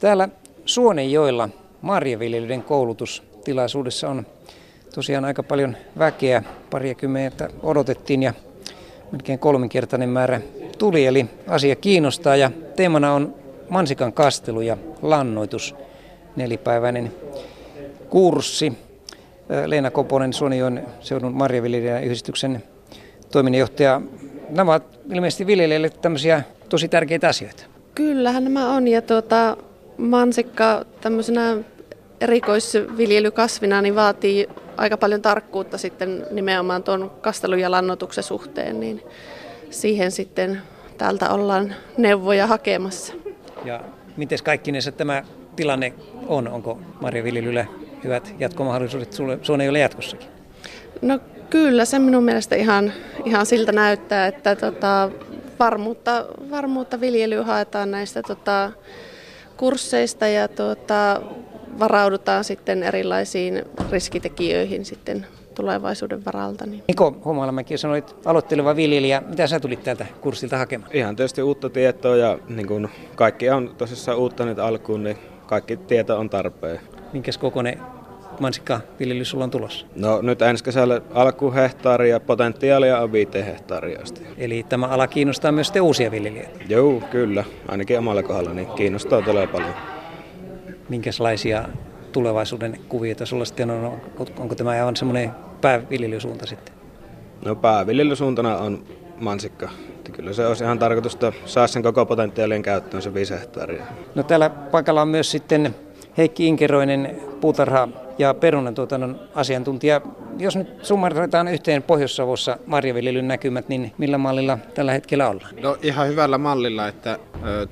Täällä Suonenjoilla marjaviljelyiden koulutustilaisuudessa on tosiaan aika paljon väkeä. Pariakymmentä odotettiin ja melkein kolminkertainen määrä tuli, eli asia kiinnostaa ja teemana on mansikan kastelu ja lannoitus, nelipäiväinen kurssi. Leena Koponen, Suonenjoen seudun marjaviljelijän yhdistyksen toiminnanjohtaja. Nämä ovat ilmeisesti viljelijöille tämmöisiä tosi tärkeitä asioita. Kyllähän nämä on ja tuota, mansikka tämmöisenä erikoisviljelykasvina niin vaatii aika paljon tarkkuutta sitten nimenomaan tuon kastelun ja lannoituksen suhteen, niin siihen sitten täältä ollaan neuvoja hakemassa. Ja miten kaikkinensa tämä tilanne on? Onko marjaviljelyllä hyvät jatkomahdollisuudet Suonenjoelle jatkossakin? No kyllä, se minun mielestä ihan, ihan siltä näyttää, että tota, varmuutta, varmuutta viljelyä haetaan näistä tota, kursseista ja tuota, varaudutaan sitten erilaisiin riskitekijöihin sitten tulevaisuuden varalta. Niin. Niko Humalamäki, sanoit aloitteleva viljelijä. Mitä sä tulit täältä kurssilta hakemaan? Ihan tietysti uutta tietoa ja niin kun kaikki on tosissaan uutta nyt alkuun, niin kaikki tieto on tarpeen. Minkäs kokoinen mansikkaviljely sulla on tulossa? No nyt ensi kesällä alkuhehtaari ja potentiaalia on viiteen hehtaaria asti. Eli tämä ala kiinnostaa myös te uusia viljelijöitä? Joo, kyllä. Ainakin omalla kohdalla niin kiinnostaa todella paljon. Minkälaisia tulevaisuuden kuvioita sulla sitten on? Onko tämä aivan semmoinen pääviljelysuunta sitten? No pääviljelysuuntana on mansikka. Kyllä se olisi ihan tarkoitusta saada sen koko potentiaalien käyttöön se viisi hehtaaria. No täällä paikalla on myös sitten Heikki Inkeroinen, puutarha ja perunantuotannon asiantuntija. Jos nyt summaroitaan yhteen Pohjois-Savossa marjaviljelyn näkymät, niin millä mallilla tällä hetkellä ollaan? No ihan hyvällä mallilla, että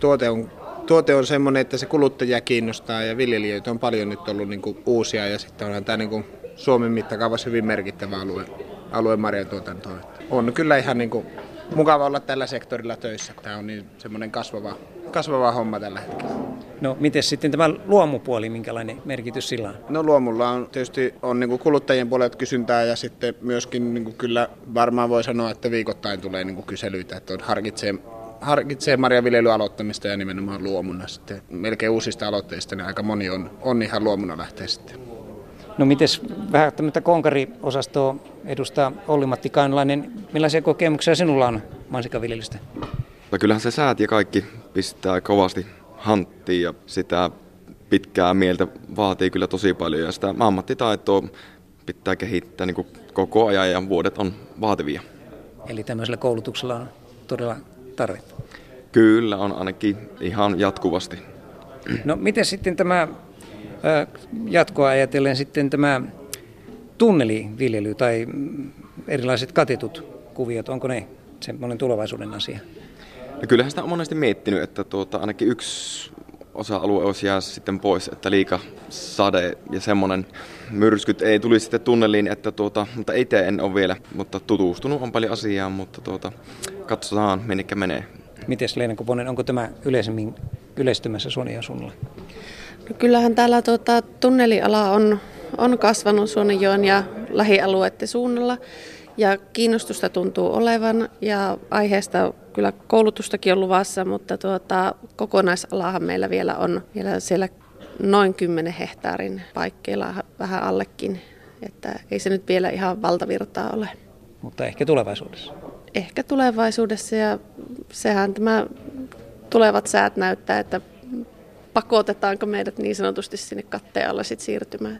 tuote on tuote on semmoinen, että se kuluttajia kiinnostaa ja viljelijöitä on paljon nyt ollut niin kuin uusia ja sitten onhan tämä niin kuin Suomen mittakaavassa hyvin merkittävä alue, alue marjatuotantoa. On kyllä ihan niin kuin mukava olla tällä sektorilla töissä. Tämä on niin semmoinen kasvava, kasvava homma tällä hetkellä. No miten sitten tämä luomupuoli, minkälainen merkitys sillä on? No luomulla on tietysti on niin kuluttajien puolelta kysyntää ja sitten myöskin niin kyllä varmaan voi sanoa, että viikoittain tulee niin kyselyitä, että on harkitsee harkitsee marjaviljelyn aloittamista ja nimenomaan luomuna sitten. Melkein uusista aloitteista niin aika moni on, on ihan luomuna lähtee sitten. No mites vähän tämmöistä konkariosastoa edustaa Olli-Matti Kainalainen. Millaisia kokemuksia sinulla on mansikaviljelystä? No kyllähän se säät ja kaikki pistää kovasti hanttiin ja sitä pitkää mieltä vaatii kyllä tosi paljon ja sitä ammattitaitoa pitää kehittää niin kuin koko ajan ja vuodet on vaativia. Eli tämmöisellä koulutuksella on todella tarvetta? Kyllä on ainakin ihan jatkuvasti. No miten sitten tämä jatkoa ajatellen sitten tämä tunneliviljely tai erilaiset katetut kuviot, onko ne semmoinen tulevaisuuden asia? No kyllähän sitä on monesti miettinyt, että tuota, ainakin yksi osa-alue olisi jää sitten pois, että liika sade ja semmoinen myrskyt ei tulisi sitten tunneliin, että tuota, mutta itse en ole vielä, mutta tutustunut on paljon asiaa, mutta tuota, katsotaan minnekä menee. Miten Leena Koponen, onko tämä yleisemmin yleistymässä Suonia suunnalla? No kyllähän täällä tuota, tunneliala on, on kasvanut Suonenjoen ja lähialueiden suunnalla ja kiinnostusta tuntuu olevan ja aiheesta kyllä koulutustakin on luvassa, mutta tuota, kokonaisalahan meillä vielä on vielä siellä noin 10 hehtaarin paikkeilla vähän allekin, että ei se nyt vielä ihan valtavirtaa ole. Mutta ehkä tulevaisuudessa? Ehkä tulevaisuudessa ja sehän tämä tulevat säät näyttää, että pakotetaanko meidät niin sanotusti sinne katteen alla sit siirtymään.